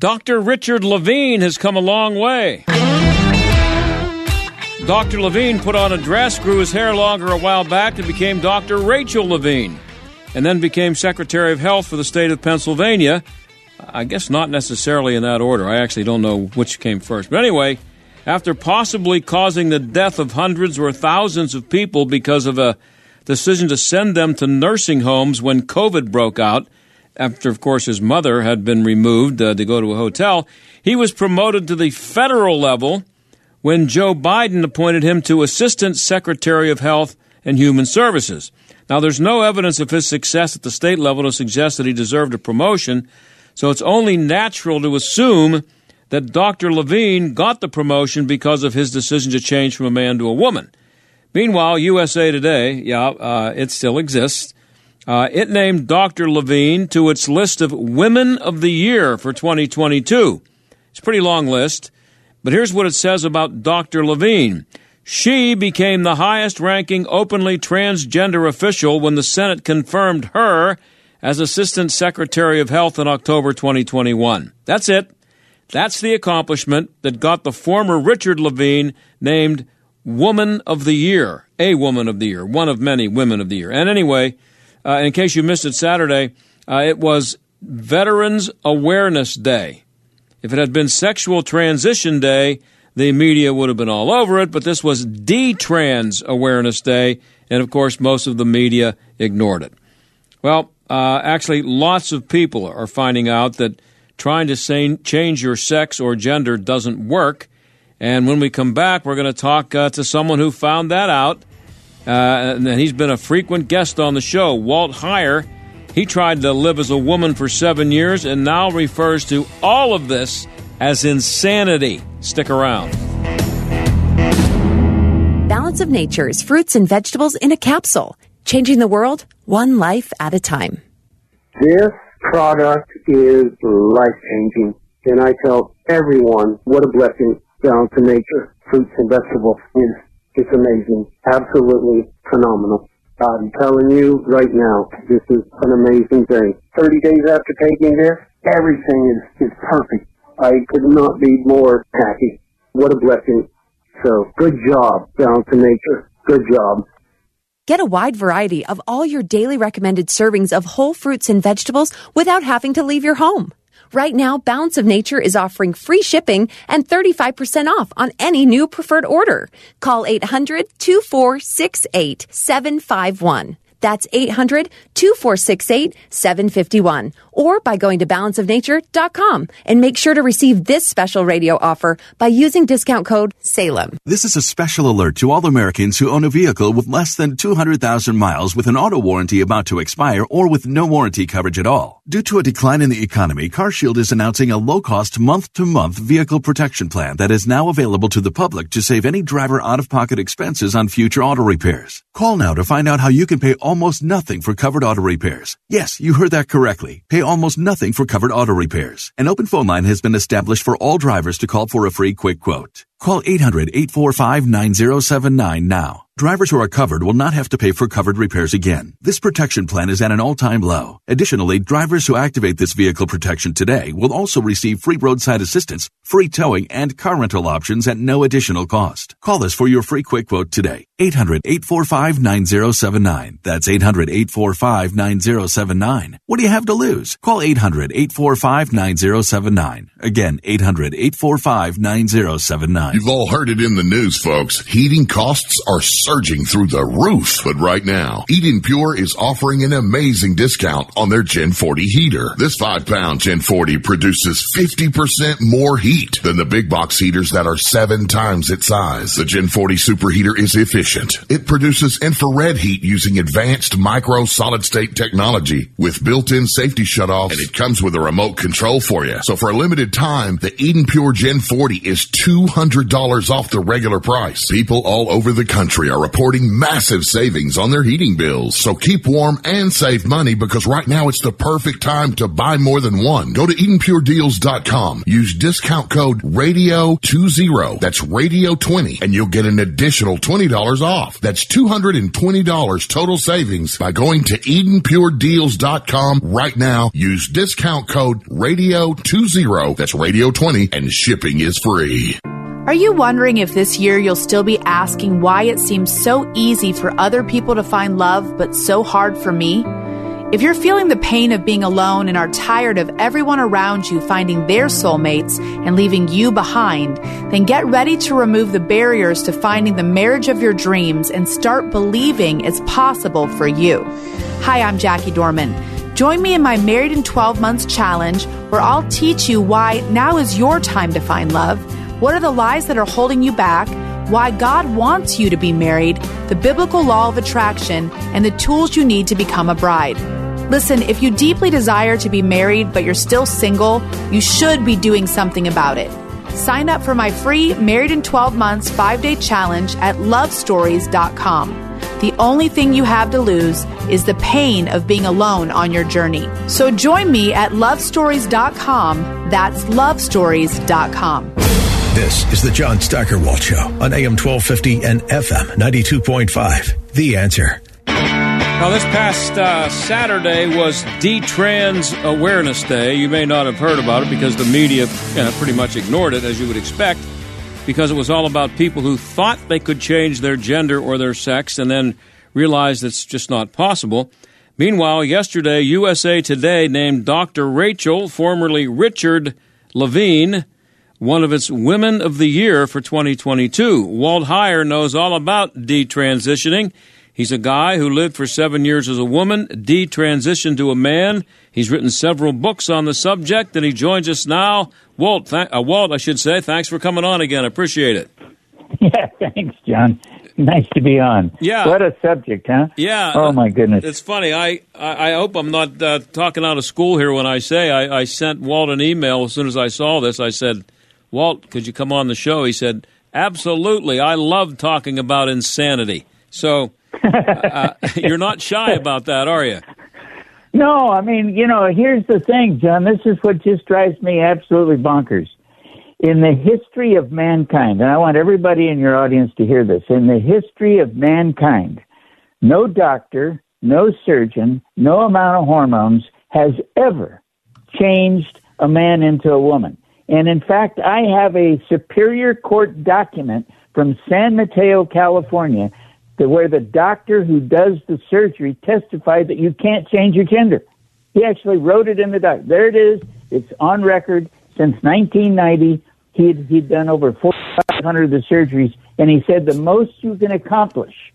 Dr. Richard Levine has come a long way. Dr. Levine put on a dress, grew his hair longer a while back, and became Dr. Rachel Levine, and then became Secretary of Health for the state of Pennsylvania. I guess not necessarily in that order. I actually don't know which came first. But anyway, after possibly causing the death of hundreds or thousands of people because of a decision to send them to nursing homes when COVID broke out, after, of course, his mother had been removed uh, to go to a hotel, he was promoted to the federal level when Joe Biden appointed him to Assistant Secretary of Health and Human Services. Now, there's no evidence of his success at the state level to suggest that he deserved a promotion, so it's only natural to assume that Dr. Levine got the promotion because of his decision to change from a man to a woman. Meanwhile, USA Today, yeah, uh, it still exists. Uh, it named Dr. Levine to its list of Women of the Year for 2022. It's a pretty long list, but here's what it says about Dr. Levine. She became the highest ranking openly transgender official when the Senate confirmed her as Assistant Secretary of Health in October 2021. That's it. That's the accomplishment that got the former Richard Levine named Woman of the Year, a Woman of the Year, one of many Women of the Year. And anyway, uh, in case you missed it Saturday, uh, it was Detrans Awareness Day. If it had been Sexual Transition Day, the media would have been all over it, but this was D-Trans Awareness Day, and of course, most of the media ignored it. Well, uh, actually, lots of people are finding out that trying to say, change your sex or gender doesn't work. And when we come back, we're going to talk uh, to someone who found that out. Uh, and he's been a frequent guest on the show, Walt Heyer. He tried to live as a woman for seven years and now refers to all of this as insanity. Stick around. Balance of Nature's fruits and vegetables in a capsule, changing the world one life at a time. This product is life changing, and I tell everyone what a blessing Balance of Nature fruits and vegetables is. It's amazing, absolutely phenomenal. I'm telling you right now, this is an amazing thing. 30 days after taking this, everything is, is perfect. I could not be more happy. What a blessing. So, good job, Balance of Nature. Good job. Get a wide variety of all your daily recommended servings of whole fruits and vegetables without having to leave your home. Right now, Balance of Nature is offering free shipping and 35% off on any new preferred order. Call 800-2468-751. That's 800-2468-751 or by going to balanceofnature.com and make sure to receive this special radio offer by using discount code SALEM. This is a special alert to all Americans who own a vehicle with less than 200,000 miles with an auto warranty about to expire or with no warranty coverage at all. Due to a decline in the economy, CarShield is announcing a low-cost month-to-month vehicle protection plan that is now available to the public to save any driver out-of-pocket expenses on future auto repairs. Call now to find out how you can pay almost nothing for covered auto repairs. Yes, you heard that correctly. Pay almost nothing for covered auto repairs. An open phone line has been established for all drivers to call for a free quick quote. Call 800-845-9079 now. Drivers who are covered will not have to pay for covered repairs again. This protection plan is at an all-time low. Additionally, drivers who activate this vehicle protection today will also receive free roadside assistance, free towing, and car rental options at no additional cost. Call us for your free quick quote today. 800-845-9079. That's 800-845-9079. What do you have to lose? Call 800-845-9079. Again, 800-845-9079. You've all heard it in the news, folks. Heating costs are surging through the roof. But right now, Eden Pure is offering an amazing discount on their Gen 40 heater. This 5 pound Gen 40 produces 50% more heat than the big box heaters that are seven times its size. The Gen 40 superheater is efficient. It produces infrared heat using advanced micro solid state technology with built-in safety shutoffs and it comes with a remote control for you. So for a limited time, the Eden Pure Gen 40 is $200 off the regular price. People all over the country are reporting massive savings on their heating bills. So keep warm and save money because right now it's the perfect time to buy more than one. Go to EdenPureDeals.com. Use discount code RADIO20. That's RADIO20 and you'll get an additional $20 off. That's $220 total savings by going to EdenPureDeals.com right now. Use discount code RADIO20. That's RADIO20 and shipping is free. Are you wondering if this year you'll still be asking why it seems so easy for other people to find love but so hard for me? If you're feeling the pain of being alone and are tired of everyone around you finding their soulmates and leaving you behind, then get ready to remove the barriers to finding the marriage of your dreams and start believing it's possible for you. Hi, I'm Jackie Dorman. Join me in my Married in 12 Months challenge where I'll teach you why now is your time to find love, what are the lies that are holding you back, why God wants you to be married, the biblical law of attraction, and the tools you need to become a bride. Listen, if you deeply desire to be married but you're still single, you should be doing something about it. Sign up for my free Married in 12 Months 5 day challenge at lovestories.com. The only thing you have to lose is the pain of being alone on your journey. So join me at lovestories.com. That's lovestories.com. This is the John Steigerwald Show on AM 1250 and FM 92.5. The answer. Now, this past uh, Saturday was D-Trans Awareness Day. You may not have heard about it because the media uh, pretty much ignored it, as you would expect, because it was all about people who thought they could change their gender or their sex and then realized it's just not possible. Meanwhile, yesterday, USA Today named Dr. Rachel, formerly Richard Levine, one of its Women of the Year for 2022. Walt Heyer knows all about detransitioning. He's a guy who lived for seven years as a woman, detransitioned to a man. He's written several books on the subject, and he joins us now. Walt, th- uh, Walt, I should say, thanks for coming on again. Appreciate it. Yeah, thanks, John. Nice to be on. Yeah. What a subject, huh? Yeah. Oh my goodness. It's funny. I I, I hope I'm not uh, talking out of school here when I say I, I sent Walt an email as soon as I saw this. I said, Walt, could you come on the show? He said, Absolutely. I love talking about insanity. So uh, you're not shy about that, are you? No, I mean, you know, here's the thing, John. This is what just drives me absolutely bonkers. In the history of mankind, and I want everybody in your audience to hear this, in the history of mankind, no doctor, no surgeon, no amount of hormones has ever changed a man into a woman. And in fact, I have a Superior Court document from San Mateo, California, to where the doctor who does the surgery testified that you can't change your gender. He actually wrote it in the doc. There it is. It's on record since 1990. He'd, he'd done over 4,500 of the surgeries, and he said the most you can accomplish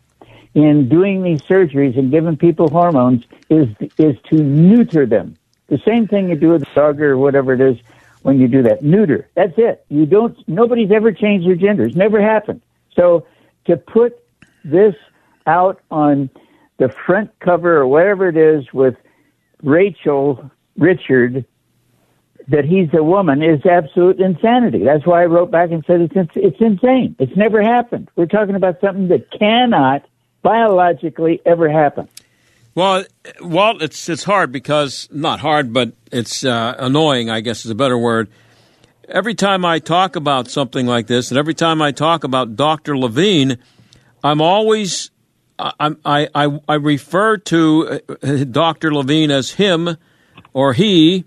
in doing these surgeries and giving people hormones is is to neuter them. The same thing you do with a dog or whatever it is when you do that. Neuter. That's it. You don't. Nobody's ever changed their gender. It's never happened. So to put this out on the front cover or whatever it is with Rachel Richard that he's a woman is absolute insanity. That's why I wrote back and said it's it's insane. It's never happened. We're talking about something that cannot biologically ever happen. Well, Walt, it's it's hard because not hard, but it's uh, annoying. I guess is a better word. Every time I talk about something like this, and every time I talk about Doctor Levine, I'm always I I I, I refer to uh, Doctor Levine as him or he,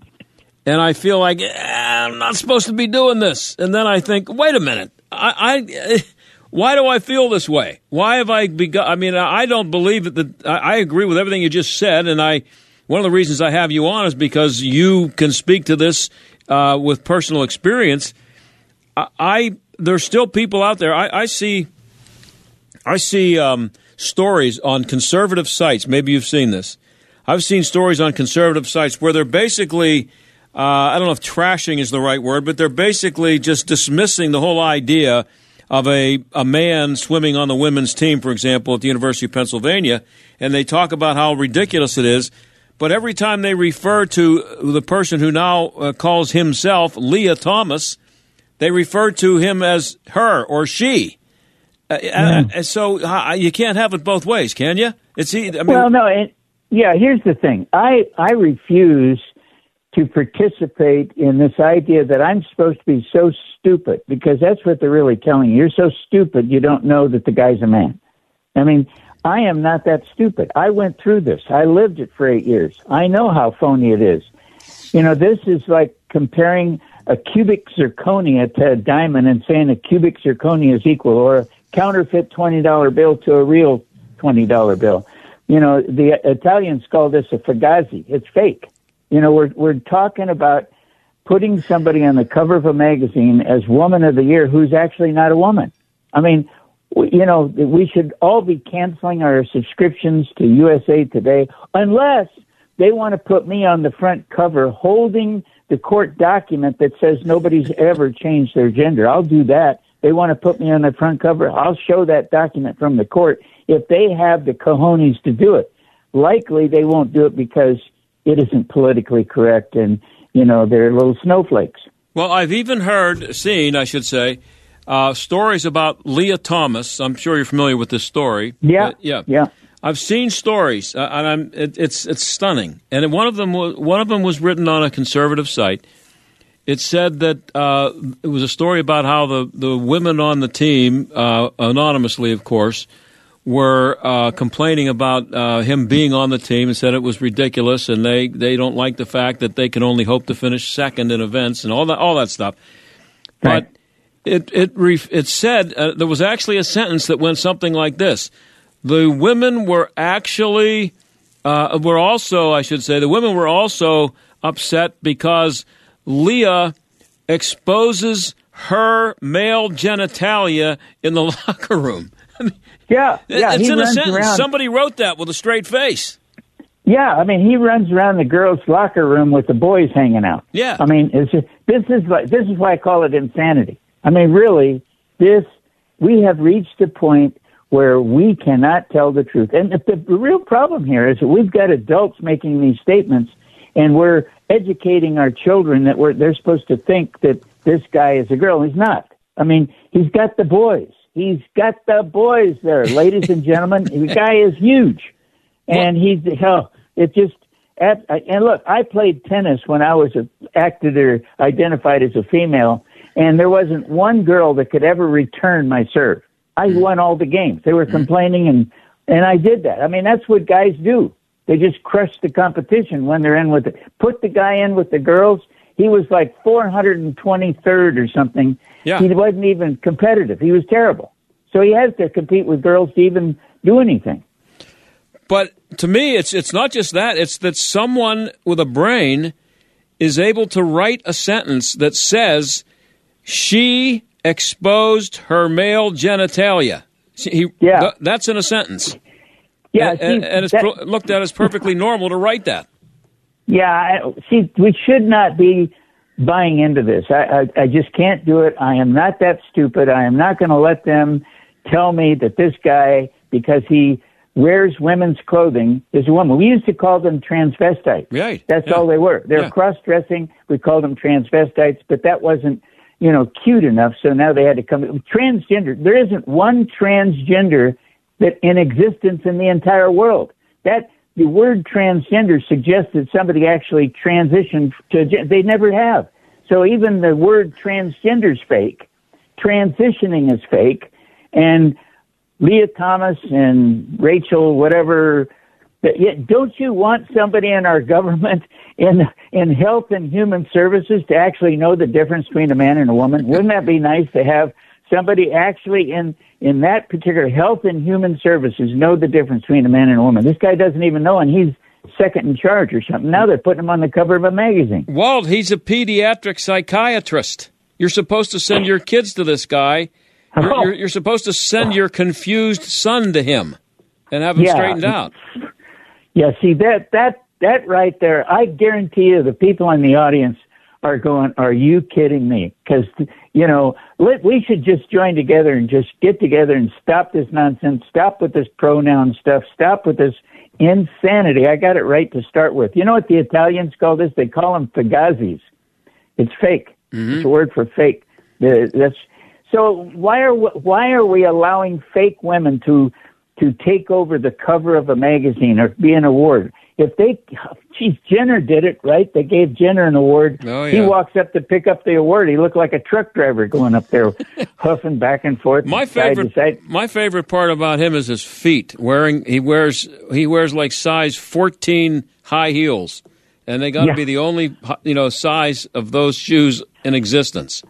and I feel like eh, I'm not supposed to be doing this. And then I think, wait a minute, I. I why do I feel this way? Why have I begun? I mean, I don't believe that. I agree with everything you just said, and I. One of the reasons I have you on is because you can speak to this uh, with personal experience. I there's still people out there. I, I see, I see um, stories on conservative sites. Maybe you've seen this. I've seen stories on conservative sites where they're basically, uh, I don't know if trashing is the right word, but they're basically just dismissing the whole idea of a, a man swimming on the women's team, for example, at the University of Pennsylvania, and they talk about how ridiculous it is. But every time they refer to the person who now uh, calls himself Lia Thomas, they refer to him as her or she. Uh, uh, so uh, you can't have it both ways, can you? It's I mean, well, no, it, yeah. Here's the thing: I I refuse to participate in this idea that I'm supposed to be so stupid because that's what they're really telling you. You're so stupid you don't know that the guy's a man. I mean, I am not that stupid. I went through this. I lived it for eight years. I know how phony it is. You know, this is like comparing a cubic zirconia to a diamond and saying a cubic zirconia is equal or a counterfeit $20 bill to a real $20 bill. You know, the Italians call this a fugazi. It's fake. You know, we're, we're talking about putting somebody on the cover of a magazine as woman of the year who's actually not a woman. I mean, you know, we should all be canceling our subscriptions to USA Today unless they want to put me on the front cover holding the court document that says nobody's ever changed their gender. I'll do that. They want to put me on the front cover. I'll show that document from the court if they have the cojones to do it. Likely they won't do it because it isn't politically correct and, you know, they're little snowflakes. Well, I've even heard, seen, I should say, uh, stories about Lia Thomas. I'm sure you're familiar with this story. Yeah, uh, yeah, yeah. I've seen stories, uh, and I'm, it, it's it's stunning. And one of them was one of them was written on a conservative site. It said that uh, it was a story about how the, the women on the team, uh, anonymously, of course, were uh, complaining about uh, him being on the team and said it was ridiculous, and they, they don't like the fact that they can only hope to finish second in events and all that all that stuff. Right. But it it it said uh, there was actually a sentence that went something like this: the women were actually uh, were also, I should say, the women were also upset because Lia exposes her male genitalia in the locker room. Yeah, yeah, it's in a sentence. Around. Somebody wrote that with a straight face. Yeah, I mean, he runs around the girls' locker room with the boys hanging out. Yeah, I mean, it's just, this is like this is why I call it insanity. I mean, really, this we have reached a point where we cannot tell the truth. And the, the real problem here is that we've got adults making these statements, and we're educating our children that we're they're supposed to think that this guy is a girl. He's not. I mean, he's got the boys. He's got the boys there, ladies and gentlemen. the guy is huge, and he's hell. It just and look, I played tennis when I was a, acted or identified as a female, and there wasn't one girl that could ever return my serve. I mm. won all the games. They were mm. complaining, and and I did that. I mean, that's what guys do. They just crush the competition when they're in with it. Put the guy in with the girls. He was like 423rd or something. Yeah. He wasn't even competitive. He was terrible. So he has to compete with girls to even do anything. But to me, it's it's not just that. It's that someone with a brain is able to write a sentence that says she exposed her male genitalia. He, yeah. Th- that's in a sentence. Yeah, and, and, and it's that, pro- looked at as perfectly normal to write that. Yeah, see, we should not be buying into this. I, I, I just can't do it. I am not that stupid. I am not going to let them tell me that this guy, because he wears women's clothing, is a woman. We used to call them transvestites. Right. That's yeah. all they were. They're yeah. cross dressing. We called them transvestites, but that wasn't you know, cute enough. So now they had to come. Transgender. There isn't one transgender that in existence in the entire world. That the word transgender suggests that somebody actually transitioned to. They never have. So even the word transgender is fake. Transitioning is fake, and Lia Thomas and Rachel, whatever Yet, don't you want somebody in our government in in health and human services to actually know the difference between a man and a woman? Wouldn't that be nice to have somebody actually in in that particular health and human services know the difference between a man and a woman? This guy doesn't even know, and he's second in charge or something. Now they're putting him on the cover of a magazine. Walt, he's a pediatric psychiatrist. You're supposed to send your kids to this guy. You're, oh. you're, you're supposed to send your confused son to him and have him Yeah. straightened out. Yeah, see that that that right there, I guarantee you, the people in the audience are going, "Are you kidding me?" Because you know, let, we should just join together and just get together and stop this nonsense. Stop with this pronoun stuff. Stop with this insanity. I got it right to start with. You know what the Italians call this? They call them fagazis. It's fake. Mm-hmm. It's a word for fake. That's so. Why are we- why are we allowing fake women to to take over the cover of a magazine or be an award? If they, geez, Jenner did it right. They gave Jenner an award. Oh, yeah. He walks up to pick up the award. He looked like a truck driver going up there, huffing back and forth. My favorite, my favorite part about him is his feet. Wearing he wears he wears like size fourteen high heels, and they got to Yeah. be the only you know size of those shoes in existence.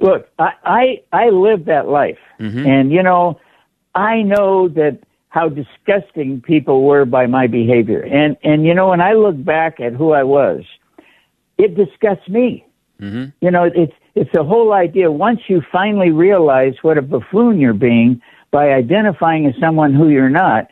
Look, I I, I live that life, mm-hmm. and you know, I know that how disgusting people were by my behavior, and and you know, when I look back at who I was, it disgusts me. You know, it's it's the whole idea. Once you finally realize what a buffoon you're being by identifying as someone who you're not,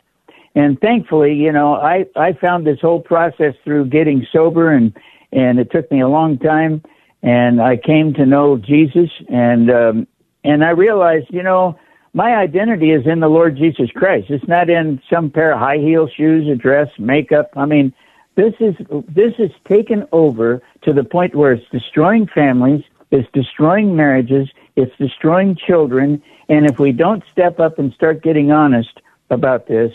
and thankfully, you know, I I found this whole process through getting sober, and and it took me a long time, and I came to know Jesus, and um, and I realized, you know, my identity is in the Lord Jesus Christ. It's not in some pair of high heel shoes, a dress, makeup. I mean, this is this is taken over to the point where it's destroying families, it's destroying marriages, it's destroying children, and if we don't step up and start getting honest about this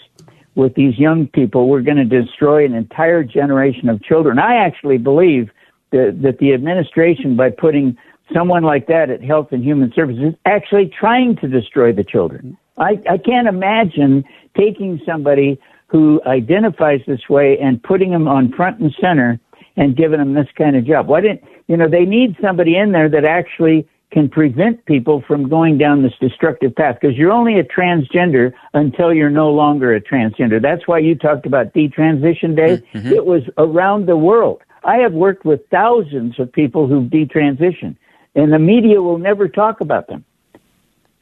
with these young people, we're going to destroy an entire generation of children. I actually believe that, that the administration, by putting someone like that at Health and Human Services, actually trying to destroy the children. I, I can't imagine taking somebody who identifies this way and putting them on front and center and giving them this kind of job. Why didn't you know they need somebody in there that actually can prevent people from going down this destructive path because you're only a transgender until you're no longer a transgender. That's why you talked about detransition day. Mm-hmm. It was around the world. I have worked with thousands of people who've detransitioned, and the media will never talk about them.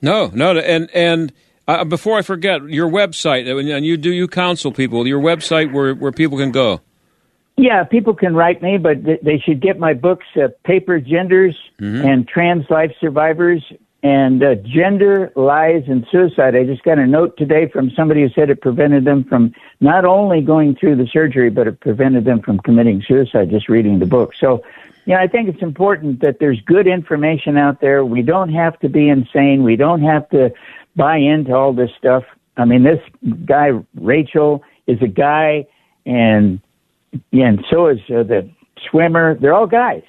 No, no, and and uh, before I forget, your website, and you do you counsel people. Your website where where people can go. Yeah, people can write me, but th- they should get my books, uh, Paper Genders and Trans Life Survivors and uh, Gender, Lies, and Suicide. I just got a note today from somebody who said it prevented them from not only going through the surgery, but it prevented them from committing suicide just reading the book. So, yeah, I think it's important that there's good information out there. We don't have to be insane. We don't have to buy into all this stuff. I mean, this guy, Rachel, is a guy, and and so is uh, the swimmer. They're all guys.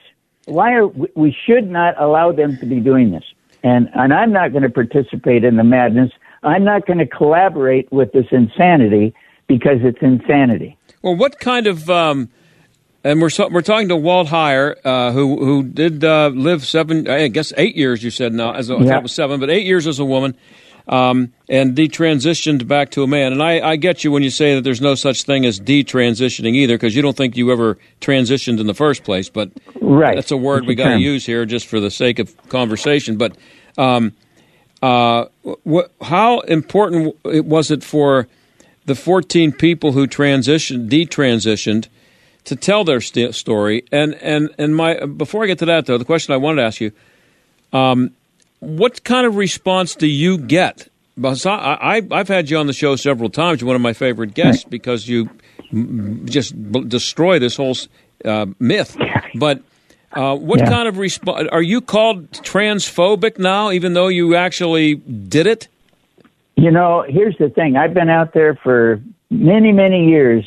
Why are we should not allow them to be doing this? And and I'm not going to participate in the madness. I'm not going to collaborate with this insanity because it's insanity. Well, what kind of um, and we're so, we're talking to Walt Heyer, uh, who who did uh, live seven, I guess eight years. You said now, as a, I thought Yeah. it was seven, but eight years as a woman, um, and detransitioned back to a man. And I, I get you when you say that there's no such thing as detransitioning either, because you don't think you ever transitioned in the first place. But Right. that's a word It's we got to use here just for the sake of conversation. But um, uh, wh- how important was it for the 14 people who transitioned, detransitioned, to tell their st- story? And and and my before I get to that though, the question I wanted to ask you, um, what kind of response do you get? Because I, I I've had you on the show several times. You're one of my favorite guests because you m- just b- destroy this whole uh, myth. But uh, what Yeah. kind of response are you called transphobic now, even though you actually did it? You know, here's the thing. I've been out there for many, many years.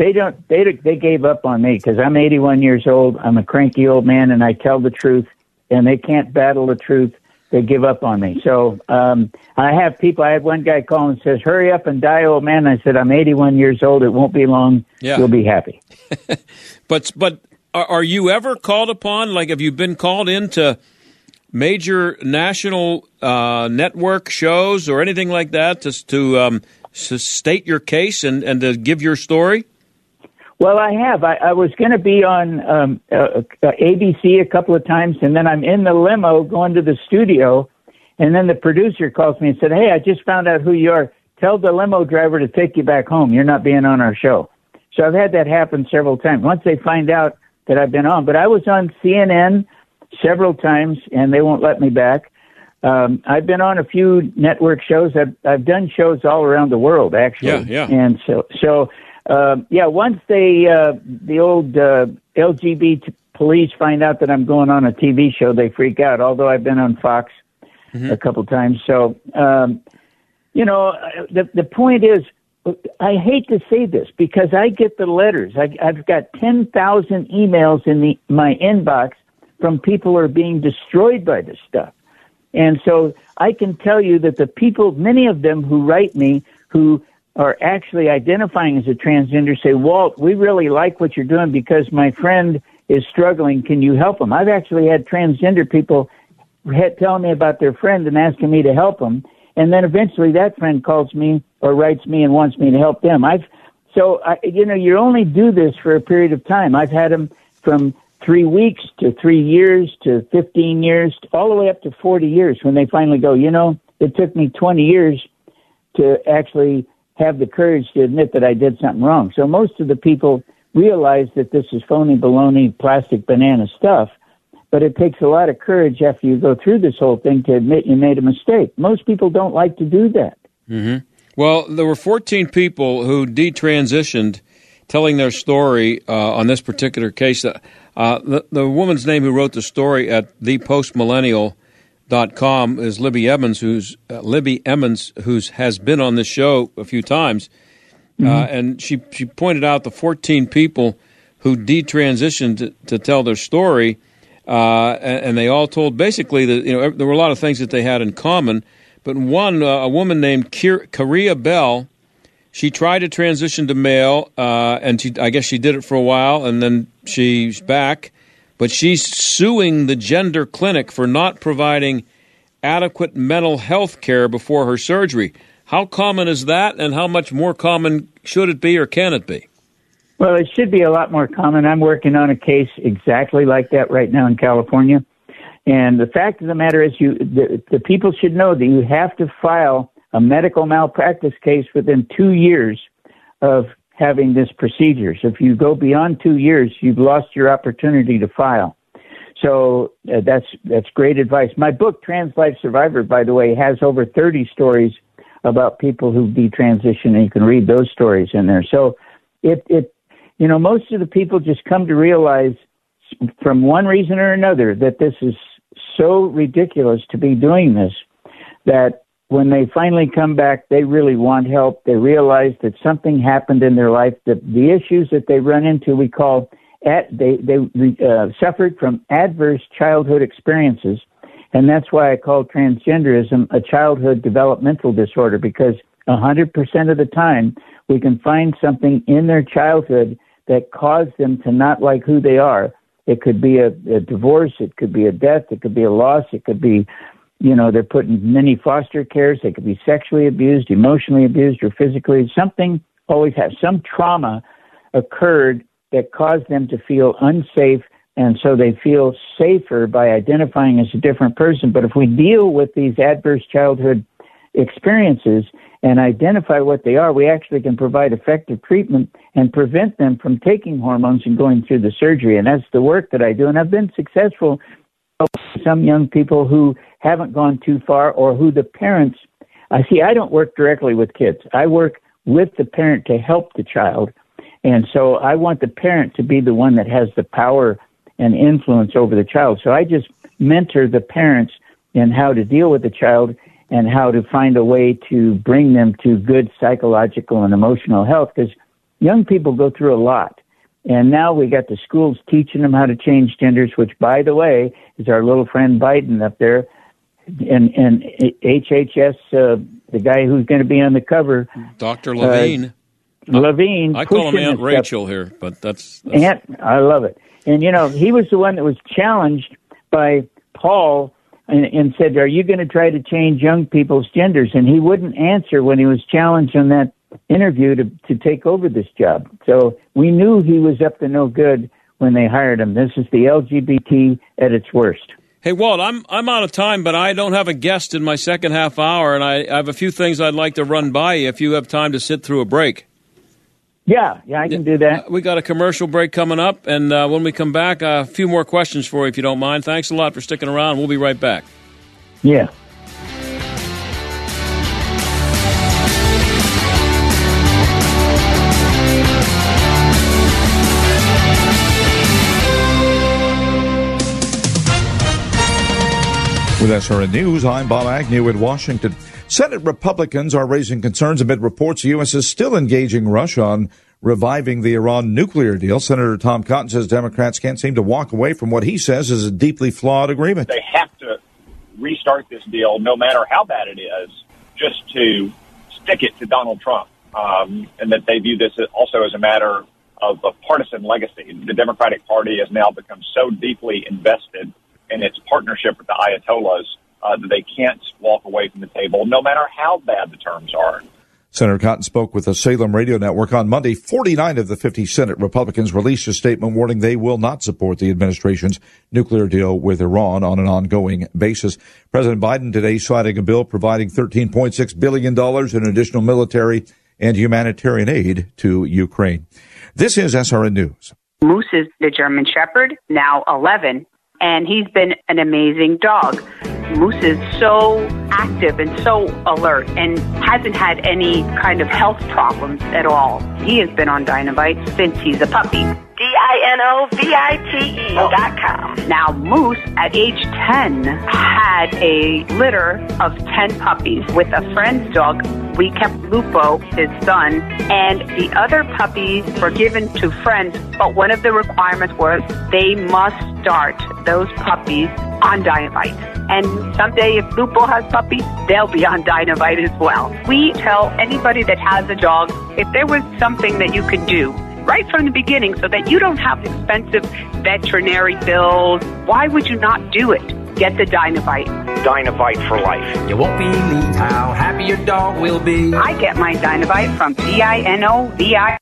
They don't. They they gave up on me because I'm 81 years old. I'm a cranky old man, and I tell the truth. And they can't battle the truth. They give up on me. So um, I have people. I had one guy call and says, "Hurry up and die, old man." I said, "I'm 81 years old. It won't be long. Yeah. You'll be happy." But but are, you ever called upon? Like, have you been called into major national uh, network shows or anything like that to to um, to state your case and and to give your story? Well, I have. I, I was going to be on um, uh, uh, ABC a couple of times, and then I'm in the limo going to the studio, and then the producer calls me and said, "Hey, I just found out who you are. Tell the limo driver to take you back home. You're not being on our show." So I've had that happen several times. Once they find out that I've been on, but I was on CNN several times, and they won't let me back. Um, I've been on a few network shows. I've, I've done shows all around the world, actually. Yeah, yeah. And so, so uh, yeah. Once they, uh, the old uh, LGBT police find out that I'm going on a TV show, they freak out. Although I've been on Fox Mm-hmm. a couple times, so um, you know, the the point is, I hate to say this because I get the letters. I, I've got ten thousand emails in the my inbox from people who are being destroyed by this stuff. And so I can tell you that the people, many of them who write me, who are actually identifying as a transgender, say, Walt, we really like what you're doing because my friend is struggling. Can you help him? I've actually had transgender people telling me about their friend and asking me to help them. And then eventually that friend calls me or writes me and wants me to help them. I've, so, I, you know, you only do this for a period of time. I've had them from three weeks to three years to 15 years, all the way up to 40 years when they finally go, you know, it took me 20 years to actually have the courage to admit that I did something wrong. So most of the people realize that this is phony baloney plastic banana stuff, but it takes a lot of courage after you go through this whole thing to admit you made a mistake. Most people don't like to do that. hmm Well, there were 14 people who detransitioned, telling their story uh, on this particular case. Uh, the, the woman's name who wrote the story at thepostmillennial.com is Libby Emmons, who's uh, Libby Emmons, who's has been on this show a few times, uh, and she she pointed out the 14 people who detransitioned to, to tell their story, uh, and, and they all told basically that you know there were a lot of things that they had in common, but one uh, a woman named Keira Bell. She tried to transition to male, uh, and she, I guess she did it for a while, and then she's back. But she's suing the gender clinic for not providing adequate mental health care before her surgery. How common is that, and how much more common should it be, or can it be? Well, it should be a lot more common. I'm working on a case exactly like that right now in California. And the fact of the matter is, you the, the people should know that you have to file a medical malpractice case within two years of having this procedure. So if you go beyond two years, you've lost your opportunity to file. So uh, that's that's great advice. My book, Trans Life Survivor, by the way, has over 30 stories about people who detransition, and you can read those stories in there. So it it you know most of the people just come to realize from one reason or another that this is so ridiculous to be doing this that when they finally come back, they really want help. They realize that something happened in their life. That the issues that they run into, we call at, they they uh, suffered from adverse childhood experiences, and that's why I call transgenderism a childhood developmental disorder because a 100% of the time we can find something in their childhood that caused them to not like who they are. It could be a, a divorce, it could be a death, it could be a loss, it could be you know, they're put in many foster cares. They could be sexually abused, emotionally abused, or physically. Something always has some trauma occurred that caused them to feel unsafe, and so they feel safer by identifying as a different person. But if we deal with these adverse childhood experiences and identify what they are, we actually can provide effective treatment and prevent them from taking hormones and going through the surgery. And that's the work that I do. And I've been successful some young people who haven't gone too far or who the parents I see I don't work directly with kids. I work with the parent to help the child. And so I want the parent to be the one that has the power and influence over the child. So I just mentor the parents in how to deal with the child and how to find a way to bring them to good psychological and emotional health because young people go through a lot. And now we got the schools teaching them how to change genders, which, by the way, is our little friend Biden up there, and and HHS, uh, the guy who's going to be on the cover, Dr. Levine. Uh, Levine. I call him Aunt Rachel stuff. here, but that's, that's Aunt, I love it. And you know, he was the one that was challenged by Paul and, and said, "Are you going to try to change young people's genders?" And he wouldn't answer when he was challenged on that interview to, to take over this job. So we knew he was up to no good when they hired him. This is the LGBT at its worst. Hey Walt, I'm I'm out of time, but I don't have a guest in my second half hour, and I, I have a few things I'd like to run by you if you have time to sit through a break. Yeah, yeah, I can do that. We got a commercial break coming up, and uh, when we come back, uh, a few more questions for you, if you don't mind. Thanks a lot for sticking around. We'll be right back. Yeah. With SRN News, I'm Bob Agnew in Washington. Senate Republicans are raising concerns amid reports the U.S. is still engaging Russia on reviving the Iran nuclear deal. Senator Tom Cotton says Democrats can't seem to walk away from what he says is a deeply flawed agreement. They have to restart this deal, no matter how bad it is, just to stick it to Donald Trump. Um, and that they view this also as a matter of a partisan legacy. The Democratic Party has now become so deeply invested in its partnership with the Ayatollahs uh, that they can't walk away from the table, no matter how bad the terms are. Senator Cotton spoke with the Salem Radio Network on Monday. 49 of the 50 Senate Republicans released a statement warning they will not support the administration's nuclear deal with Iran on an ongoing basis. President Biden today citing a bill providing $13.6 billion in additional military and humanitarian aid to Ukraine. This is SRN News. Moose is the German Shepherd, now 11, and he's been an amazing dog. Moose is so active and so alert and hasn't had any kind of health problems at all. He has been on Dinovite since he's a puppy. D-I-N-O-V-I-T-E oh. dot com. Now, Moose, at age 10, had a litter of 10 puppies with a friend's dog. We kept Lupo, his son, and the other puppies were given to friends, but one of the requirements was they must start those puppies on Dinovite. And someday, if Lupo has puppies, they'll be on Dinovite as well. We tell anybody that has a dog if there was something that you could do right from the beginning so that you don't have expensive veterinary bills, why would you not do it? Get the Dinovite. Dinovite for life. You won't believe how happy your dog will be. I get my Dinovite from D-I-N-O-V-I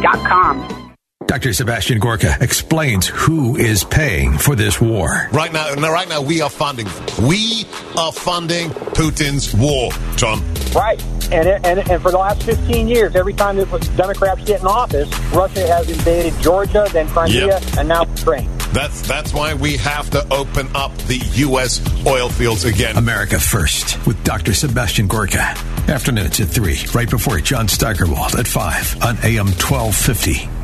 dot com. Dr. Sebastian Gorka explains who is paying for this war. Right now, right now, we are funding. We are funding Putin's war, John. Right, and and and for the last 15 years, every time the Democrats get in office, Russia has invaded Georgia, then Crimea, yep. and now Ukraine. That's that's why we have to open up the U.S. oil fields again. America First with Dr. Sebastian Gorka. Afternoons at 3, right before John Steigerwald at 5 on AM 1250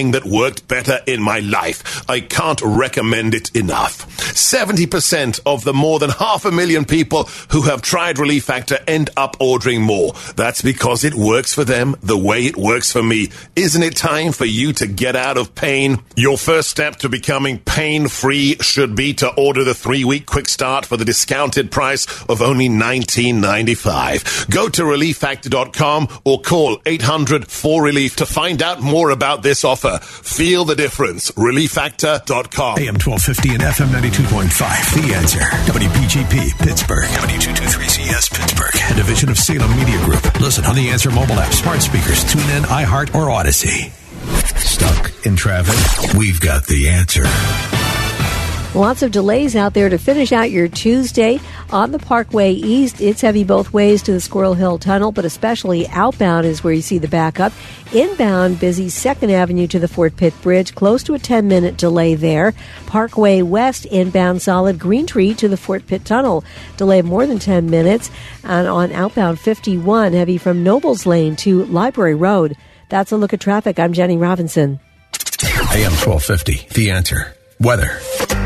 that worked better in my life. I can't recommend it enough. 70% of the more than half a million people who have tried Relief Factor end up ordering more. That's because it works for them the way it works for me. Isn't it time for you to get out of pain? Your first step to becoming pain free should be to order the three week quick start for the discounted price of only $19.95. Go to relieffactor.com or call 800 4 Relief to find out more about this offer. Feel the difference. ReliefFactor.com. AM 1250 and FM 92.5. The answer. WPGP Pittsburgh. W223CS Pittsburgh. A division of Salem Media Group. Listen on the Answer mobile app, smart speakers, tune in, iHeart, or Odyssey. Stuck in traffic? We've got the answer. Lots of delays out there to finish out your Tuesday. On the Parkway East, it's heavy both ways to the Squirrel Hill Tunnel, but especially outbound is where you see the backup. Inbound, busy 2nd Avenue to the Fort Pitt Bridge, close to a 10 minute delay there. Parkway West, inbound solid Green Tree to the Fort Pitt Tunnel, delay more than 10 minutes. And on outbound 51, heavy from Nobles Lane to Library Road. That's a look at traffic. I'm Jenny Robinson. AM 1250, The Answer. Weather.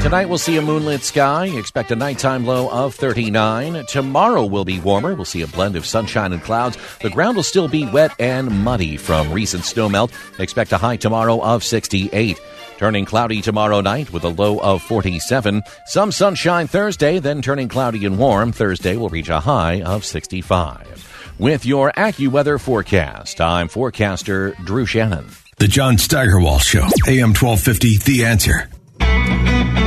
Tonight we'll see a moonlit sky. Expect a nighttime low of 39. Tomorrow will be warmer. We'll see a blend of sunshine and clouds. The ground will still be wet and muddy from recent snowmelt. Expect a high tomorrow of 68. Turning cloudy tomorrow night with a low of 47. Some sunshine Thursday, then turning cloudy and warm. Thursday will reach a high of 65. With your AccuWeather forecast, I'm forecaster Drew Shannon. The John Steigerwald Show. AM 1250, The Answer.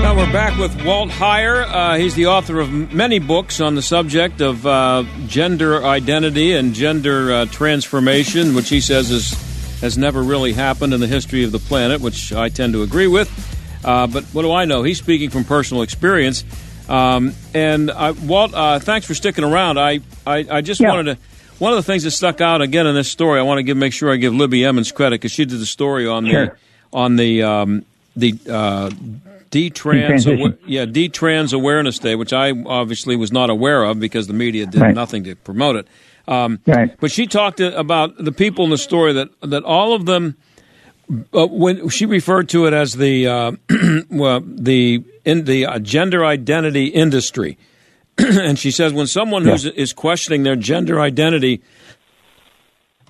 Now we're back with Walt Heyer. Uh, he's the author of many books on the subject of uh, gender identity and gender uh, transformation, which he says is, has never really happened in the history of the planet, which I tend to agree with. Uh, but what do I know? He's speaking from personal experience. Um, and I, Walt, uh, thanks for sticking around. I, I, I just Yeah. wanted to. One of the things that stuck out again in this story, I want to give make sure I give Libby Emmons credit because she did the story on Sure. the on the um, the uh, D-trans, awa- yeah, D-trans awareness day, which I obviously was not aware of because the media did Right. nothing to promote it. Um, Right. But she talked about the people in the story that that all of them, uh, when she referred to it as the uh, well, the in the uh, gender identity industry, and she says when someone who's questioning their gender identity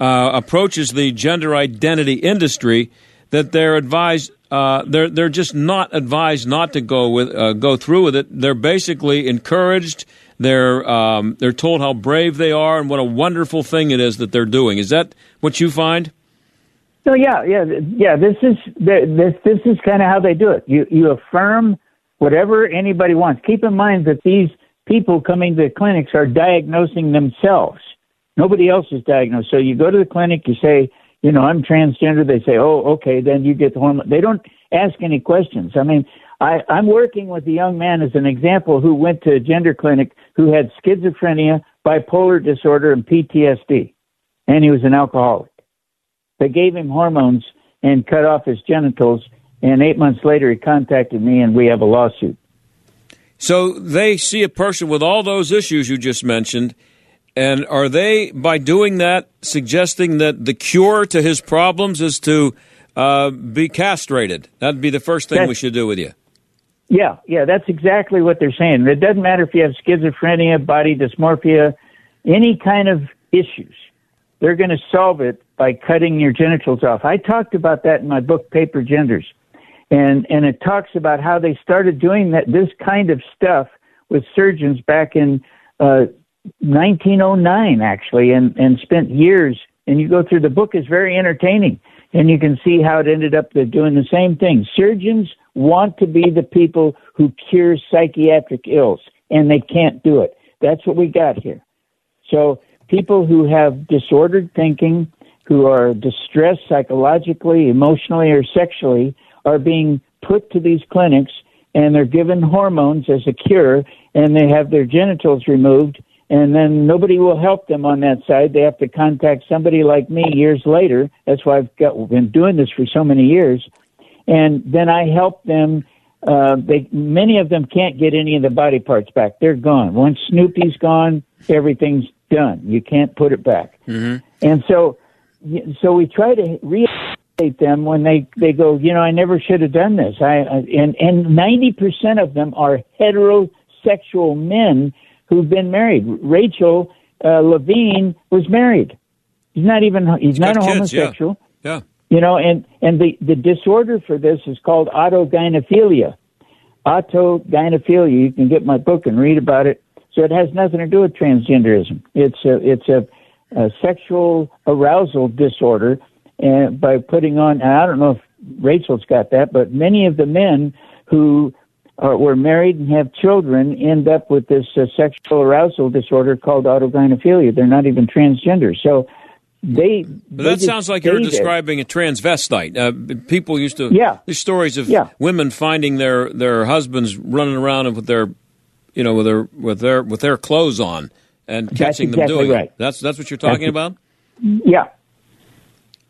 uh, approaches the gender identity industry, that they're advised uh, they're they're just not advised not to go with uh, go through with it. They're basically encouraged. They're um, they're told how brave they are and what a wonderful thing it is that they're doing. Is that what you find? So yeah, yeah, yeah. This is this this is kind of how they do it. You you affirm whatever anybody wants. Keep in mind that these people coming to the clinics are diagnosing themselves. Nobody else is diagnosed. So you go to the clinic, you say, you know, I'm transgender. They say, oh, okay, then you get the hormone. They don't ask any questions. I mean, I, I'm working with a young man as an example who went to a gender clinic who had schizophrenia, bipolar disorder, and PTSD, and he was an alcoholic. They gave him hormones and cut off his genitals. And eight months later, he contacted me, and we have a lawsuit. So they see a person with all those issues you just mentioned, and are they, by doing that, suggesting that the cure to his problems is to uh, be castrated? That'd be the first thing That's- we should do with you. Yeah, yeah, that's exactly what they're saying. It doesn't matter if you have schizophrenia, body dysmorphia, any kind of issues. They're going to solve it by cutting your genitals off. I talked about that in my book, Paper Genders. And, and it talks about how they started doing that, this kind of stuff with surgeons back in, uh, 1909 actually, and, and spent years. And you go through the book is very entertaining and you can see how it ended up doing the same thing. Surgeons want to be the people who cure psychiatric ills, and they can't do it. That's what we got here. So people who have disordered thinking, who are distressed psychologically, emotionally, or sexually, are being put to these clinics, and they're given hormones as a cure, and they have their genitals removed. And then nobody will help them on that side. They have to contact somebody like me years later. That's why I've got, been doing this for so many years and then I help them. Uh, they many of them can't get any of the body parts back; they're gone. Once Snoopy's gone, everything's done. You can't put it back. Mm-hmm. And so, so we try to rehabilitate them when they they go. You know, I never should have done this. I, I and and ninety percent of them are heterosexual men who've been married. Rachel uh, Levine was married. He's not even. He's not a kids, yeah. homosexual. Yeah. You know, and and the the disorder for this is called autogynephilia. Autogynephilia. You can get my book and read about it. So it has nothing to do with transgenderism. It's a it's a, a sexual arousal disorder, and by putting on. I don't know if Rachel's got that, but many of the men who are, were married and have children end up with this uh, sexual arousal disorder called autogynephilia. They're not even transgender. So they. But that just sounds like you're describing a transvestite. Uh, people used to Yeah. There's stories of Yeah. women finding their their husbands running around with their you know, with their with their with their clothes on and catching exactly them doing right. it. That's that's what you're talking That's- about. Yeah.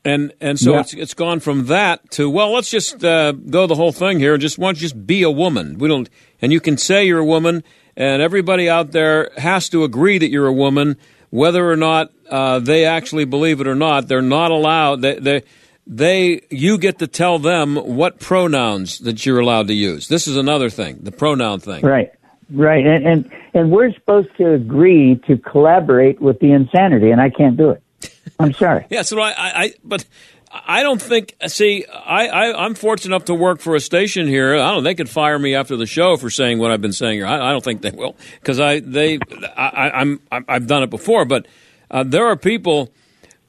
And and so Yeah. it's it's gone from that to well, let's just uh, go the whole thing here. Just why don't you just be a woman? We don't, and you can say you're a woman, and everybody out there has to agree that you're a woman, whether or not uh, they actually believe it or not. They're not allowed. They, they they you get to tell them what pronouns that you're allowed to use. This is another thing, the pronoun thing. Right. Right. And, and and we're supposed to agree to collaborate with the insanity, and I can't do it. I'm sorry. Yeah, so I, I, but I don't think. See, I, I, I'm fortunate enough to work for a station here. I don't. They could fire me after the show for saying what I've been saying here. I, I don't think they will because I, they, I, I'm, I've done it before. But uh, there are people,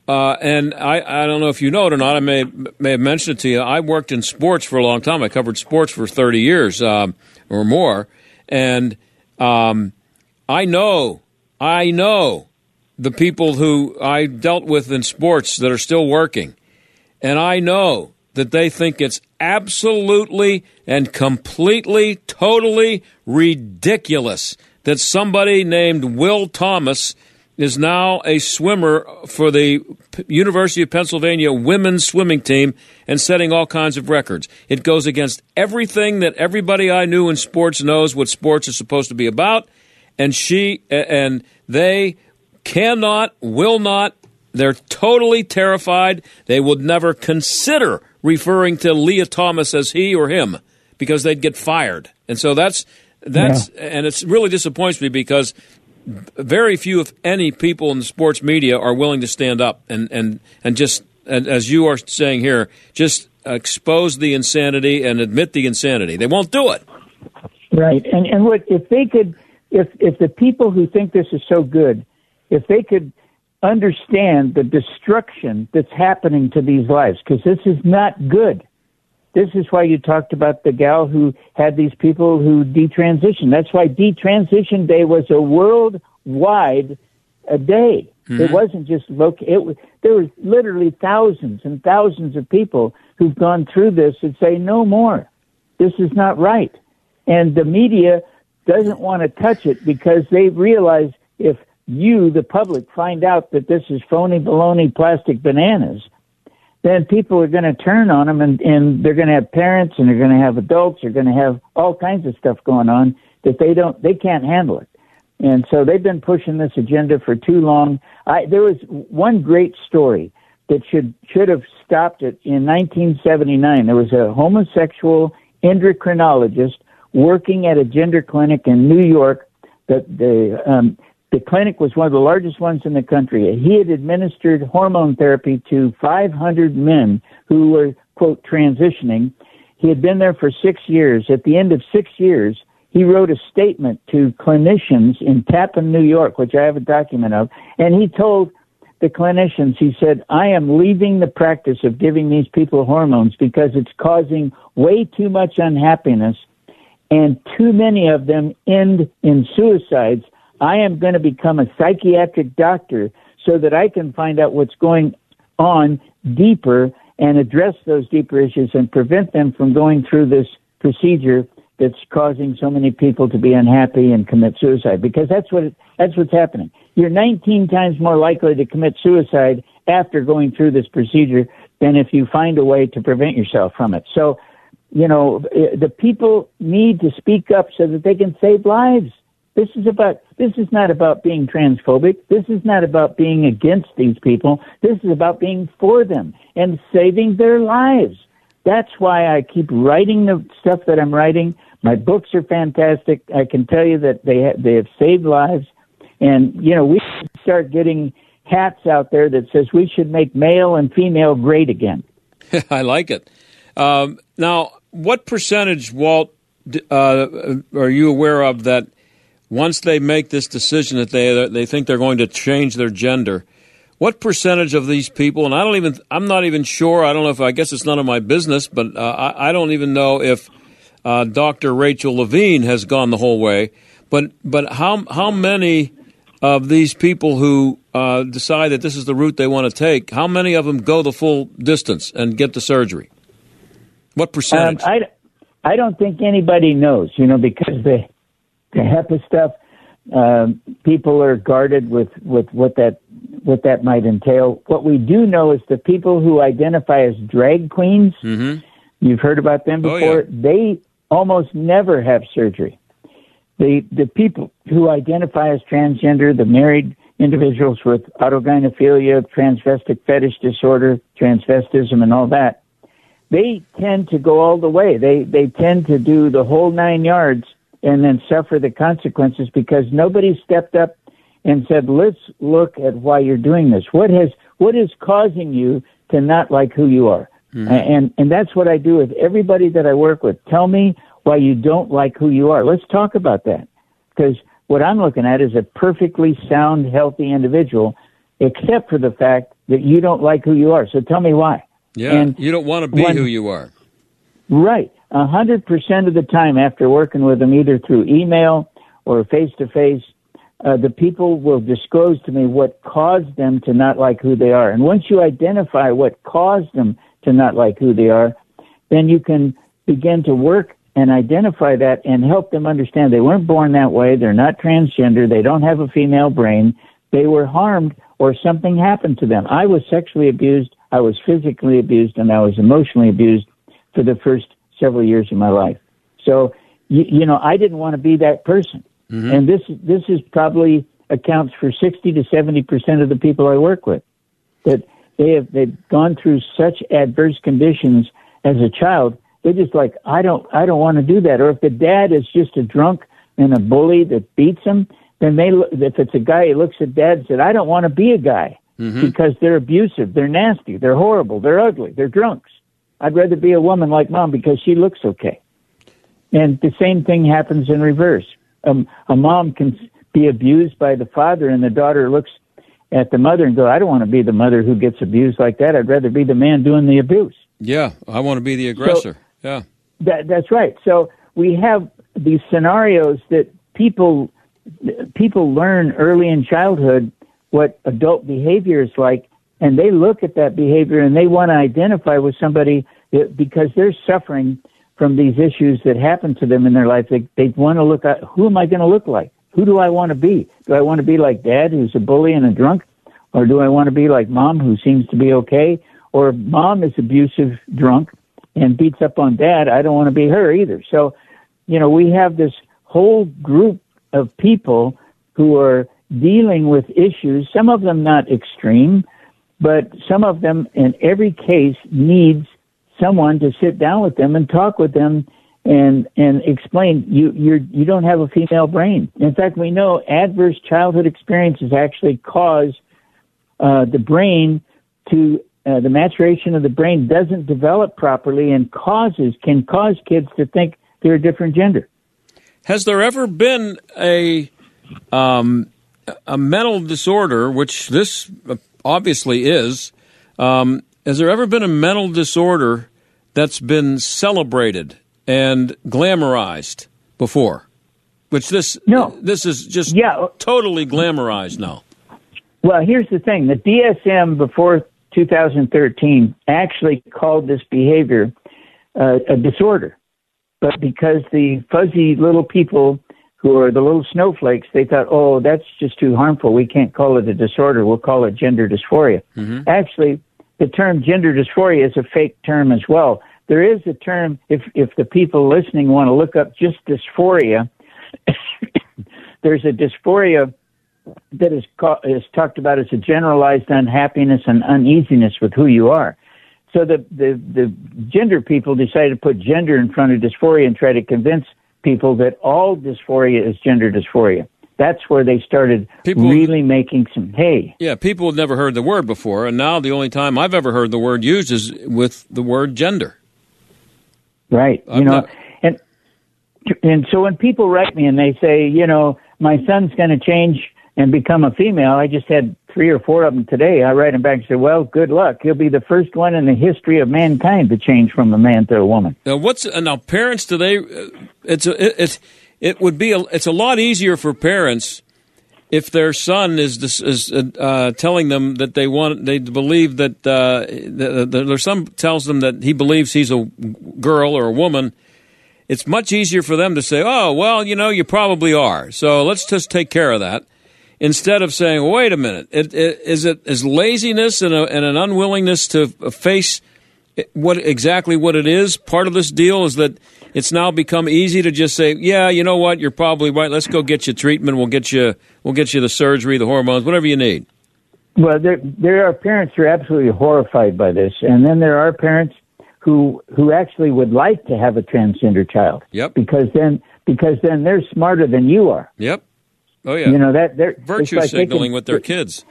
uh, and I, I don't know if you know it or not. I may, may have mentioned it to you. I worked in sports for a long time. I covered sports for 30 years um, or more, and um, I know, I know the people who I dealt with in sports that are still working. And I know that they think it's absolutely and completely, totally ridiculous that somebody named Will Thomas is now a swimmer for the University of Pennsylvania women's swimming team and setting all kinds of records. It goes against everything that everybody I knew in sports knows what sports is supposed to be about. And she and they cannot, will not, they're totally terrified. They would never consider referring to Lia Thomas as he or him because they'd get fired. And so that's that's and it's really disappoints me because very few, if any, people in the sports media are willing to stand up and and and just and as you are saying here, just expose the insanity and admit the insanity. They won't do it. Right. And and what if they could if if the people who think this is so good, if they could understand the destruction that's happening to these lives because this is not good. This is why you talked about the gal who had these people who detransitioned. That's why detransition day was a worldwide a day. It Mhm. wasn't just local. It was, there was literally thousands and thousands of people who've gone through this and say no more. This is not right. And the media doesn't want to touch it because they realize if you, the public, find out that this is phony baloney plastic bananas, then people are going to turn on them and, and they're going to have parents and they're going to have adults, they're going to have all kinds of stuff going on that they don't, they can't handle it. And so they've been pushing this agenda for too long. I, there was one great story that should should have stopped it in 1979. There was a homosexual endocrinologist working at a gender clinic in New York. that the um, the clinic was one of the largest ones in the country. He had administered hormone therapy to 500 men who were quote transitioning. He had been there for six years. At the end of six years, he wrote a statement to clinicians in Tappan, New York, which I have a document of, and he told the clinicians, he said, I am leaving the practice of giving these people hormones because it's causing way too much unhappiness and too many of them end in suicides. I am going to become a psychiatric doctor so that I can find out what's going on deeper and address those deeper issues and prevent them from going through this procedure that's causing so many people to be unhappy and commit suicide because that's what it, that's what's happening. You're 19 times more likely to commit suicide after going through this procedure than if you find a way to prevent yourself from it. So, you know, eh, the people need to speak up so that they can save lives. This is about this is not about being transphobic. This is not about being against these people. This is about being for them and saving their lives. That's why I keep writing the stuff that I'm writing. My books are fantastic. I can tell you that they ha- they have saved lives, and you know we should start getting hats out there that says we should make male and female great again. I like it. Um, now, what percentage, Walt, uh, are you aware of that once they make this decision that they they think they're going to change their gender? What percentage of these people, and I don't even, I'm not even sure. I don't know if I guess it's none of my business, but uh, I, I don't even know if uh, Dr. Rachel Levine has gone the whole way. But but how how many of these people who uh, decide that this is the route they want to take, how many of them go the full distance and get the surgery? What percentage? Um, I, I don't think anybody knows, you know, because they the HIPAA stuff. Uh, people are guarded with, with what that what that might entail. What we do know is the people who identify as drag queens. Mm-hmm. You've heard about them Oh, before. yeah. They almost never have surgery. The the people who identify as transgender, the married individuals with autogynephilia, transvestic fetish disorder, transvestism, and all that, they tend to go all the way. They they tend to do the whole nine yards and then suffer the consequences because nobody stepped up and said, "Let's look at why you're doing this. What has what is causing you to not like who you are?" Hmm. And and that's what I do with everybody that I work with. Tell me why you don't like who you are. Let's talk about that because what I'm looking at is a perfectly sound, healthy individual, except for the fact that you don't like who you are. So tell me why. Yeah, And you don't want to be when- who you are. Right. A hundred percent of the time after working with them, either through email or face to face, the people will disclose to me what caused them to not like who they are. And once you identify what caused them to not like who they are, then you can begin to work and identify that and help them understand they weren't born that way. They're not transgender. They don't have a female brain. They were harmed or something happened to them. I was sexually abused. I was physically abused and I was emotionally abused for the first several years of my life. So, you, you know, I didn't want to be that person. Mm-hmm. And this, this is probably accounts for 60 to 70% of the people I work with that they have, they've gone through such adverse conditions as a child. They're just like, I don't, I don't want to do that. Or if the dad is just a drunk and a bully that beats him, then they, if it's a guy, he looks at dad and said, I don't want to be a guy mm-hmm. because they're abusive, they're nasty, they're horrible, they're ugly, they're drunks. I'd rather be a woman like mom because she looks okay. And the same thing happens in reverse. Um, a mom can be abused by the father, and the daughter looks at the mother and go, "I don't want to be the mother who gets abused like that. I'd rather be the man doing the abuse." Yeah, I want to be the aggressor. yeah. That, that's right. So we have these scenarios that people people learn early in childhood what adult behavior is like, and they look at that behavior and they want to identify with somebody because they're suffering from these issues that happen to them in their life. They they want to look at who am I going to look like? Who do I want to be? Do I want to be like dad, who's a bully and a drunk, or do I want to be like mom, who seems to be okay? Or mom is abusive, drunk, and beats up on dad. I don't want to be her either. So, you know, we have this whole group of people who are dealing with issues, some of them not extreme, but some of them in every case needs someone to sit down with them and talk with them and and explain you you're you don't have a female brain. In fact, we know adverse childhood experiences actually cause uh, the brain to uh, the maturation of the brain doesn't develop properly and causes can cause kids to think they're a different gender. Has there ever been a um, a mental disorder, which this obviously is? Um, has there ever been a mental disorder that's been celebrated and glamorized before? Which this no, this is just yeah. totally glamorized now. Well, here's the thing: the DSM before 2013 actually called this behavior uh, a disorder, but because the fuzzy little people who are the little snowflakes, they thought, oh, that's just too harmful. We can't call it a disorder. We'll call it gender dysphoria. Mm-hmm. Actually, the term gender dysphoria is a fake term as well. There is a term, if, if the people listening want to look up just dysphoria, there's a dysphoria that is, ca- is talked about as a generalized unhappiness and uneasiness with who you are. So the, the, the gender people decided to put gender in front of dysphoria and try to convince people that all dysphoria is gender dysphoria. That's where they started people, really making some hay. Yeah, people had never heard the word before, and now the only time I've ever heard the word used is with the word gender. Right. You I'm know, not- and and so when people write me and they say, you know, my son's going to change and become a female, I just had three or four of them today. I write them back and say, well, good luck. You'll be the first one in the history of mankind to change from a man to a woman. Now, what's uh, now? Parents, do they? uh, It's a, it, it's it would be a, it's a lot easier for parents if their son is is uh, telling them that they want they believe that uh, the, the, their son tells them that he believes he's a girl or a woman, it's much easier for them to say, "Oh, well, you know, you probably are." So let's just take care of that instead of saying, "Wait a minute, it, it, is it is laziness and, a, and an unwillingness to face what exactly what it is? Part of this deal is that it's now become easy to just say, "Yeah, you know what, you're probably right. Let's go get you treatment. We'll get you we'll get you the surgery, the hormones, whatever you need." Well, there there are parents who are absolutely horrified by this, and then there are parents who who actually would like to have a transgender child. Yep. Because then because then they're smarter than you are. Yep. Oh yeah. You know that they're virtue like signaling can- with their kids.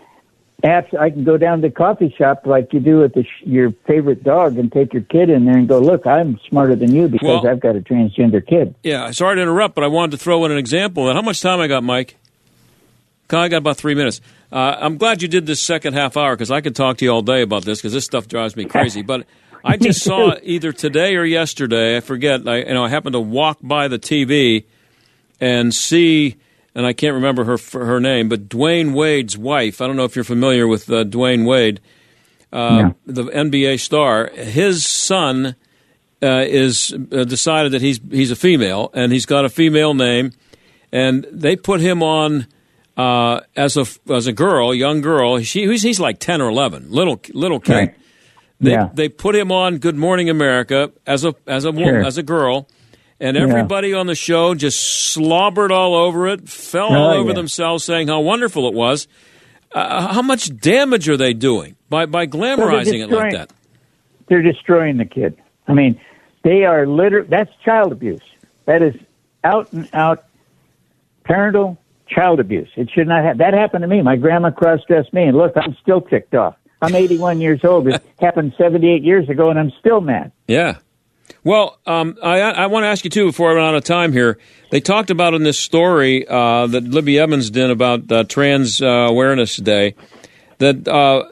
Apps, I can go down to the coffee shop like you do with the, your favorite dog and take your kid in there and go, look, I'm smarter than you because Well- I've got a transgender kid. Yeah, sorry to interrupt, but I wanted to throw in an example. And how much time I got, Mike? I got about three minutes. Uh, I'm glad you did this second half hour because I could talk to you all day about this because this stuff drives me crazy. But I just saw either today or yesterday, I forget. I, you know, I happened to walk by the TV and see, and I can't remember her her name, but Dwyane Wade's wife. I don't know if you're familiar with uh, Dwyane Wade, uh, the NBA star. His son uh, is uh, decided that he's he's a female and he's got a female name, and they put him on uh, as a as a girl, young girl. She he's, he's like ten or eleven, little little kid. Right. They Yeah. they put him on Good Morning America as a as a Sure. as a girl. And Yeah. everybody on the show just slobbered all over it, fell all Oh, over yeah. themselves, saying how wonderful it was. Uh, how much damage are they doing by by glamorizing it like that? They're destroying the kid. I mean, they are literally, that's child abuse. That is out and out parental child abuse. It should not have. That happened to me. My grandma cross-dressed me, and look, I'm still ticked off. I'm 81 years old. It happened 78 years ago, and I'm still mad. Yeah. Well, um, I, I want to ask you too before I run out of time here. They talked about in this story uh, that Libby Emmons did about uh, Trans uh, Awareness Day that uh,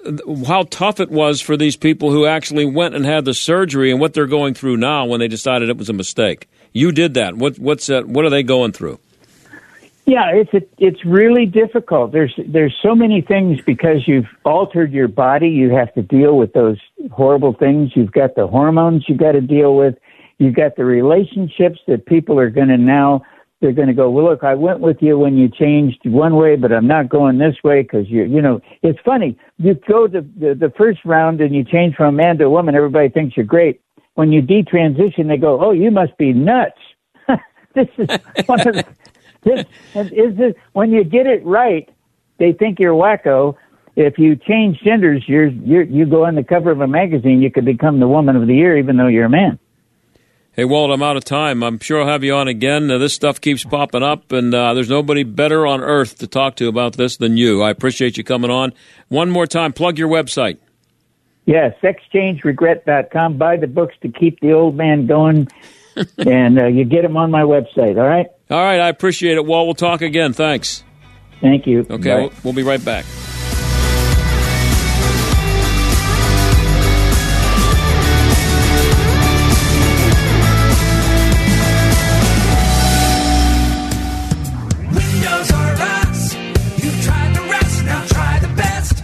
how tough it was for these people who actually went and had the surgery and what they're going through now when they decided it was a mistake. You did that. What what's that? What are they going through? Yeah, it's a, it's really difficult. There's there's so many things because you've altered your body. You have to deal with those horrible things. You've got the hormones you've got to deal with. You've got the relationships that people are going to now. They're going to go. Well, look, I went with you when you changed one way, but I'm not going this way because you you know it's funny. You go to the, the first round and you change from a man to a woman. Everybody thinks you're great. When you detransition, they go, "Oh, you must be nuts." this is one of the this is this when you get it right, they think you're wacko. If you change genders, you're, you're you go on the cover of a magazine. You could become the woman of the year, even though you're a man. Hey, Walt, I'm out of time. I'm sure I'll have you on again. Uh, this stuff keeps popping up, and uh, there's nobody better on earth to talk to about this than you. I appreciate you coming on. One more time, plug your website. Yeah, sexchangeregret.com. Buy the books to keep the old man going, and uh, you get them on my website. All right. All right, I appreciate it, Walt. We'll talk again. Thanks. Thank you. Okay, we'll, we'll be right back.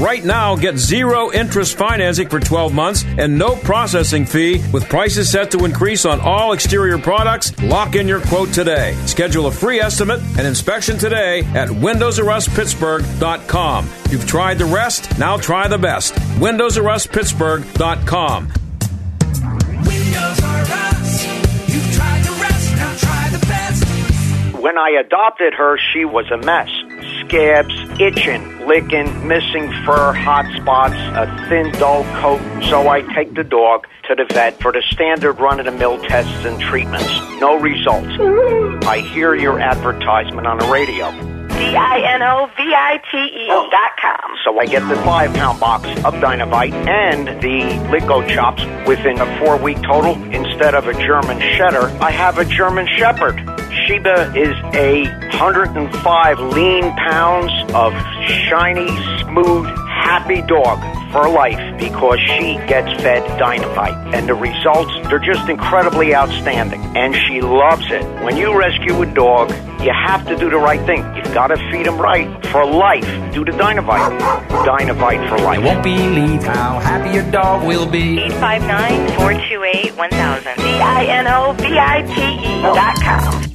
right now get zero interest financing for 12 months and no processing fee with prices set to increase on all exterior products. Lock in your quote today. Schedule a free estimate and inspection today at windowsruspittsburgh.com. You've tried the rest, now try the best. windowsruspittsburgh.com. Windows. You've tried the rest, now try the best. When I adopted her, she was a mess. Scabs, itching, licking, missing fur, hot spots, a thin, dull coat. So I take the dog to the vet for the standard run of the mill tests and treatments. No results. I hear your advertisement on the radio. D-I-N-O-V-I-T-E oh. dot com. So I get the five pound box of Dinovite and the Lico chops within a four week total. Instead of a German Shedder, I have a German Shepherd. Sheba is a 105 lean pounds of shiny, smooth, happy dog for life because she gets fed Dinovite. And the results, they're just incredibly outstanding. And she loves it. When you rescue a dog, you have to do the right thing. You've got to feed him right for life. Do the Dinovite. Dinovite for life. You won't believe how happy your dog will be. 859-428-1000. D-I-N-O-V-I-T-E dot com.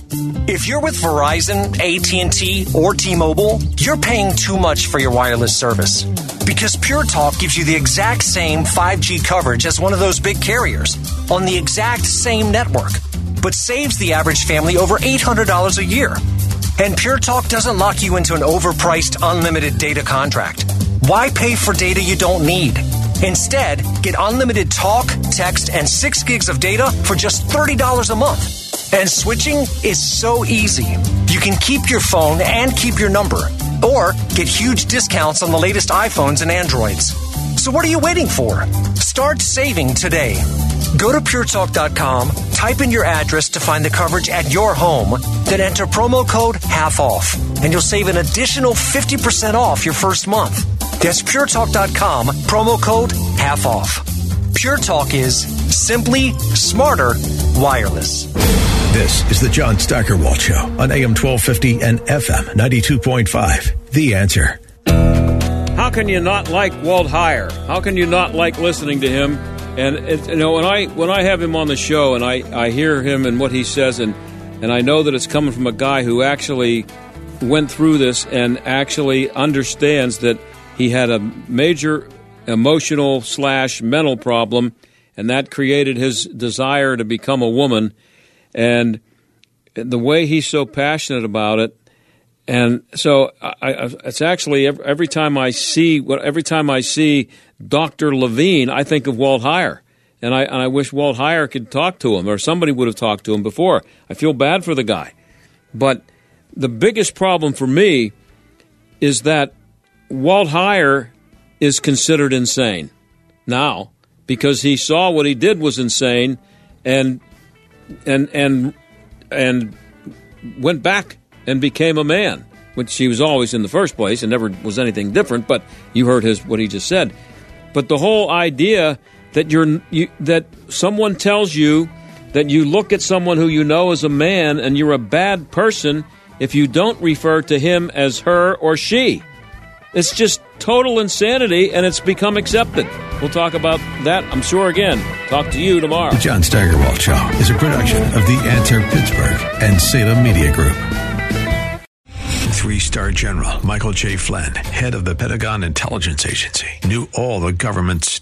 If you're with Verizon, AT&T, or T-Mobile, you're paying too much for your wireless service. Because Pure Talk gives you the exact same 5G coverage as one of those big carriers on the exact same network, but saves the average family over $800 a year. And Pure Talk doesn't lock you into an overpriced unlimited data contract. Why pay for data you don't need? Instead, get unlimited talk, text, and 6 gigs of data for just $30 a month. And switching is so easy. You can keep your phone and keep your number, or get huge discounts on the latest iPhones and Androids. So what are you waiting for? Start saving today. Go to puretalk.com, type in your address to find the coverage at your home, then enter promo code half off, and you'll save an additional 50% off your first month. That's puretalk.com, promo code half off. Pure Talk is simply smarter wireless. This is the John Steigerwald Show on AM 1250 and FM 92.5. The answer. How can you not like Walt Heyer? How can you not like listening to him? And it, you know when I when I have him on the show and I, I hear him and what he says and and I know that it's coming from a guy who actually went through this and actually understands that he had a major emotional slash mental problem and that created his desire to become a woman and the way he's so passionate about it and so I, I, it's actually every, every time I see what every time I see Dr. Levine, I think of Walt Heyer, and I and I wish Walt Heyer could talk to him or somebody would have talked to him before. I feel bad for the guy, but the biggest problem for me is that Walt Heyer is considered insane now because he saw what he did was insane, and and and and went back and became a man, which he was always in the first place and never was anything different. But you heard his what he just said. But the whole idea that you're you, that someone tells you that you look at someone who you know as a man and you're a bad person if you don't refer to him as her or she. It's just total insanity, and it's become accepted. We'll talk about that, I'm sure, again. Talk to you tomorrow. The John Steigerwald Show is a production of The Answer Pittsburgh and Salem Media Group. Three star general Michael J. Flynn, head of the Pentagon Intelligence Agency, knew all the government's